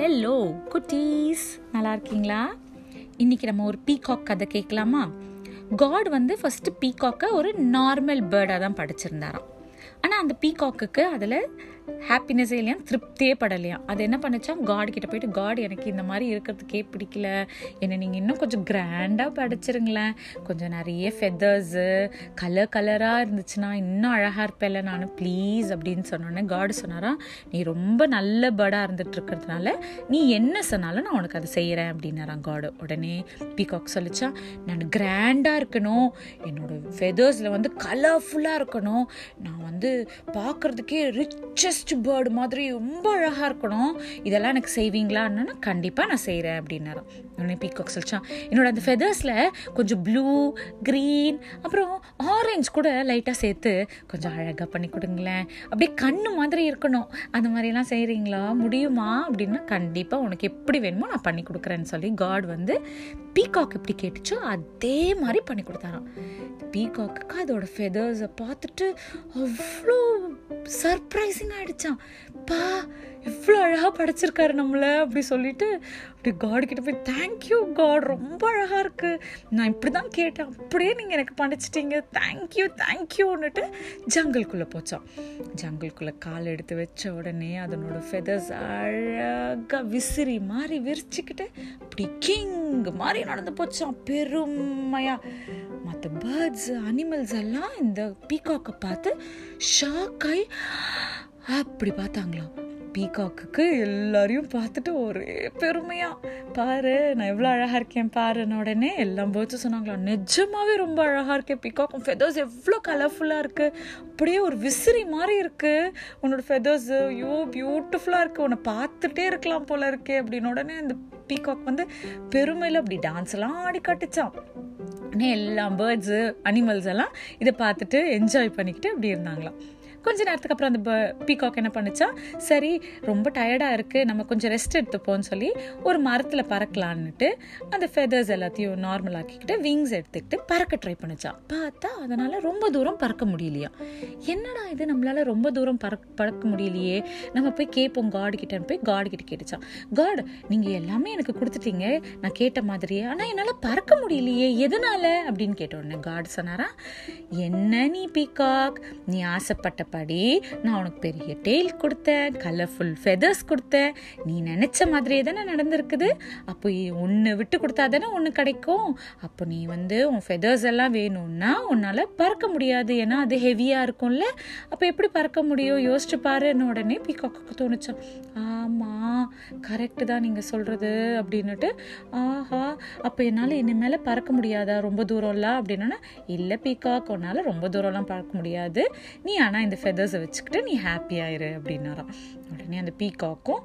Hello குட்டீஸ் நல்லா இருக்கீங்களா இன்னைக்கு நம்ம ஒரு பீகாக் கதை கேட்கலாமா? காட் வந்து ஃபஸ்ட்டு பீகாக்கை ஒரு நார்மல் பேர்டாக தான் படிச்சிருந்தாராம். ஆனால் அந்த பீகாக்குக்கு அதில் ஹாப்பினஸே இல்லையா? திருப்தியே படலையாம் அது என்ன பண்ணுச்சான் காட் கிட்ட போயிட்டு காட் எனக்கு இந்த மாதிரி இருக்கிறதுக்கே பிடிக்கல. என்னை நீங்கள் இன்னும் கொஞ்சம் கிராண்டாக படிச்சிருங்களேன். கொஞ்சம் நிறைய ஃபெதர்ஸு கலர் கலராக இருந்துச்சுன்னா இன்னும் அழகாக இருப்பேன்ல நான். ப்ளீஸ் அப்படின்னு சொன்னோன்னே காடு சொன்னாரா நீ ரொம்ப நல்ல பேர்டாக இருந்துட்டு இருக்கிறதுனால நீ என்ன சொன்னாலும் நான் உனக்கு அதை செய்கிறேன் அப்படின்னாராம் காடு உடனே பீகாக் சொல்லிச்சா நான் கிராண்டாக இருக்கணும். என்னோட ஃபெதர்ஸில் வந்து கலர்ஃபுல்லாக இருக்கணும். நான் வந்து பார்க்குறதுக்கே ரிச்சஸ் ரிச்சஸ்ட் பேர்டு மாதிரி ரொம்ப அழகாக இருக்கணும். இதெல்லாம் எனக்கு செய்வீங்களான்னு கண்டிப்பாக நான் செய்கிறேன் அப்படின்னாராம் உடனே பீகாக் சொல்லிச்சான் என்னோட அந்த ஃபெதர்ஸில் கொஞ்சம் ப்ளூ க்ரீன் அப்புறம் ஆரஞ்சு கூட லைட்டாக சேர்த்து கொஞ்சம் அழகாக பண்ணி கொடுங்களேன். அப்படியே கண்ணு மாதிரி இருக்கணும். அந்த மாதிரிலாம் செய்கிறீங்களா முடியுமா? அப்படின்னா கண்டிப்பாக உனக்கு எப்படி வேணுமோ நான் பண்ணி கொடுக்குறேன்னு சொல்லி காட் வந்து பீகாக் எப்படி கேட்டுச்சோ அதே மாதிரி பண்ணி கொடுத்தாராம். பீகாக்கு அதோட ஃபெதர்ஸை பார்த்துட்டு அவ்வளோ சர்ப்ரைசிங் ஆகிடுச்சான் பா எவ்வளோ அழகாக படைச்சிருக்காரு நம்மளை அப்படி சொல்லிட்டு அப்படி காடு கிட்ட போய் தேங்க்யூ காட் ரொம்ப அழகாக இருக்குது நான் இப்படி தான் கேட்டேன். அப்படியே நீங்கள் எனக்கு படைச்சிட்டீங்க. தேங்க்யூ தேங்க்யூன்னுட்டு ஜங்கிள்குள்ளே போச்சான் ஜங்கிள்குள்ளே கால் எடுத்து வச்ச உடனே அதனோட ஃபெதர்ஸ் அழகாக விசிறி மாதிரி விரிச்சுக்கிட்டு அப்படி கிங் மாதிரி நடந்து போச்சான் பெருமையாக மற்ற பேர்ட்ஸ் அனிமல்ஸ் எல்லாம் இந்த பீகாக்கை பார்த்து ஷாக் ஆகி அப்படி பார்த்தாங்களாம். பீகாக்குக்கு எல்லாரையும் பார்த்துட்டு ஒரே பெருமையாக பாரு நான் எவ்வளோ அழகாக இருக்கேன் பாருன்னு உடனே எல்லாம் போச்சு சொன்னாங்களா நிஜமாகவே ரொம்ப அழகாக இருக்கேன் பீகாக்கும் ஃபெதர்ஸ் எவ்வளோ கலர்ஃபுல்லாக இருக்குது அப்படியே ஒரு விசிறி மாதிரி இருக்குது உன்னோட ஃபெதர்ஸ் ஐயோ பியூட்டிஃபுல்லாக இருக்குது உன்னை பார்த்துட்டே இருக்கலாம் போல இருக்கே. அப்படின்னு உடனே அந்த பீகாக் வந்து பெருமையில் அப்படி டான்ஸ் எல்லாம் ஆடி காட்டுச்சான் உடனே எல்லா பேர்ட்ஸு அனிமல்ஸ் எல்லாம் இதை பார்த்துட்டு என்ஜாய் பண்ணிக்கிட்டு அப்படி இருந்தாங்களாம். கொஞ்ச நேரத்துக்கு அப்புறம் அந்த பீகாக் என்ன பண்ணுச்சா சரி ரொம்ப டயர்டாக இருக்குது நம்ம கொஞ்சம் ரெஸ்ட் எடுத்துப்போம்னு சொல்லி ஒரு மரத்தில் பறக்கலான்னுட்டு அந்த ஃபெதர்ஸ் எல்லாத்தையும் நார்மல் ஆக்கிக்கிட்டு விங்ஸ் எடுத்துக்கிட்டு பறக்க ட்ரை பண்ணிச்சான் பார்த்தா அதனால் ரொம்ப தூரம் பறக்க முடியலையா. என்னடா இது? நம்மளால் ரொம்ப தூரம் பறக்க பறக்க முடியலையே. நம்ம போய் கேட்போம் காடு கிட்ட போய் காடு கிட்ட கேட்டுச்சான் காட் நீங்கள் எல்லாமே எனக்கு கொடுத்துட்டீங்க நான் கேட்ட மாதிரியே. ஆனால் என்னால் பறக்க முடியலையே எதனால்? அப்படின்னு கேட்ட உடனே காட் சொன்னாரா என்ன நீ பீகாக் நீ ஆசைப்பட்ட படி நான் உனக்கு பெரிய டெய்ல் கொடுத்தேன் கலர்ஃபுல் ஃபெதர்ஸ் கொடுத்தேன். நீ நினச்ச மாதிரியே தானே நடந்திருக்குது? அப்போ ஒன்று விட்டு கொடுத்தா தானே ஒன்று கிடைக்கும்? அப்போ நீ வந்து உன் ஃபெதர்ஸ் எல்லாம் வேணும்னா உன்னால் பறக்க முடியாது. ஏன்னா அது ஹெவியாக இருக்கும்ல. அப்போ எப்படி பறக்க முடியும்? யோசிச்சு பாருன்னு உடனே பீகாக்கு தோணுச்சோம். ஆமாம் கரெக்டு தான் நீங்கள் சொல்கிறது அப்படின்னுட்டு ஆஹா அப்போ என்னால் இனிமேல் பறக்க முடியாதா? ரொம்ப தூரம்லாம் அப்படின்னா இல்லை பீகாக் உன்னால் ரொம்ப தூரம்லாம் பறக்க முடியாது. நீ ஆனால் இந்த ஃபெதர்ஸை வச்சுக்கிட்டு நீ ஹாப்பியாயிரு அப்படின்னாராம். உடனே அந்த பீகாக்கும்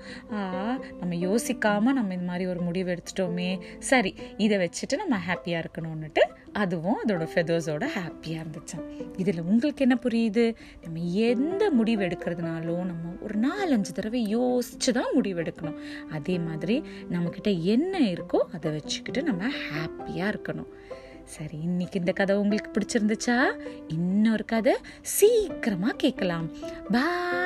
நம்ம யோசிக்காமல் நம்ம இந்த மாதிரி ஒரு முடிவு எடுத்துட்டோமே. சரி இதை வச்சுட்டு நம்ம ஹாப்பியாக இருக்கணும்னுட்டு அதுவும் அதோட ஃபெதர்ஸோட ஹாப்பியாக இருந்துச்சான் இதில் உங்களுக்கு என்ன புரியுது? நம்ம எந்த முடிவு எடுக்கிறதுனாலும் நம்ம ஒரு நாலஞ்சு தடவை யோசிச்சு தான் முடிவு எடுக்கணும். அதே மாதிரி நம்மக்கிட்ட என்ன இருக்கோ அதை வச்சுக்கிட்டு நம்ம ஹாப்பியாக இருக்கணும். சரி இன்னைக்கு இந்த கதை உங்களுக்கு பிடிச்சிருந்துச்சா? இன்னொரு கதை சீக்கிரமாக கேட்கலாம். பாய்